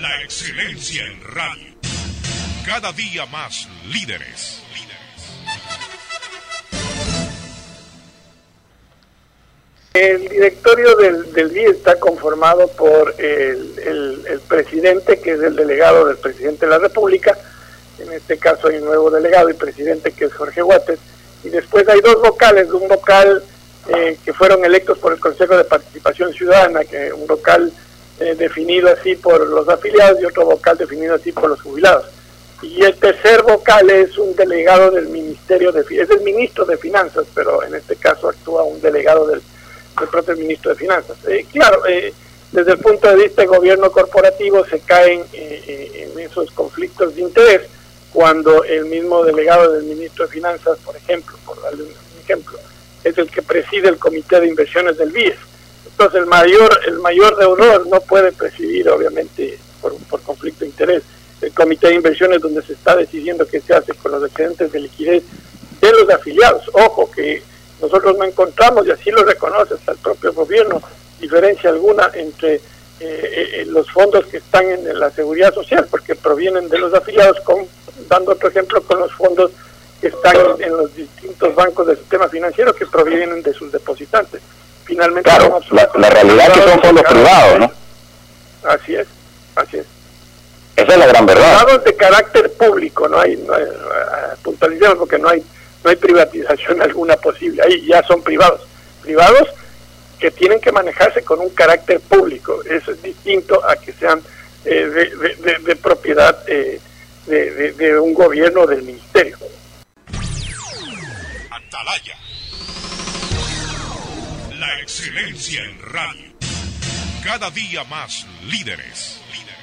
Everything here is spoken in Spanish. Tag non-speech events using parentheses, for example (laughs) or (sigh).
La excelencia en radio. Cada día más líderes. El directorio del, BIE está conformado por el, el, presidente, que es el delegado del presidente de la República, en este caso hay un nuevo delegado y presidente que es Jorge Guates, y después hay dos vocales, un vocal eh, que fueron electos por el Consejo de Participación Ciudadana, que un vocal eh, definido así por los afiliados y otro vocal definido así por los jubilados. Y el tercer vocal es un delegado del Ministerio de es el ministro de Finanzas, pero en este caso actúa un delegado del, propio ministro de Finanzas. Eh, claro, desde el punto de vista del gobierno corporativo se caen en esos conflictos de interés cuando el mismo delegado del ministro de Finanzas, por ejemplo, por darle un ejemplo, es el que preside el comité de inversiones del BIES. Entonces el mayor, el mayor deudor no puede presidir, obviamente, por, por conflicto de interés, el comité de inversiones donde se está decidiendo qué se hace con los excedentes de liquidez de los afiliados. Ojo que nosotros no encontramos, y así lo reconoce hasta el propio gobierno, diferencia alguna entre eh, eh, los fondos que están en la seguridad social, porque provienen de los afiliados, con, dando otro ejemplo con los fondos están en, los distintos bancos del sistema financiero que provienen de sus depositantes. Finalmente, claro, la, realidad es que son fondos privados, ¿no? Así es, así es. Esa es la gran verdad. Privados de carácter público, no hay, no hay eh, porque no hay, no hay privatización (laughs) alguna posible, ahí ya son privados. Privados que tienen que manejarse con un carácter público, eso es distinto a que sean eh, de, de, propiedad eh, de, un gobierno del ministerio. Atalaya. La excelencia en radio. Cada día más líderes. líderes.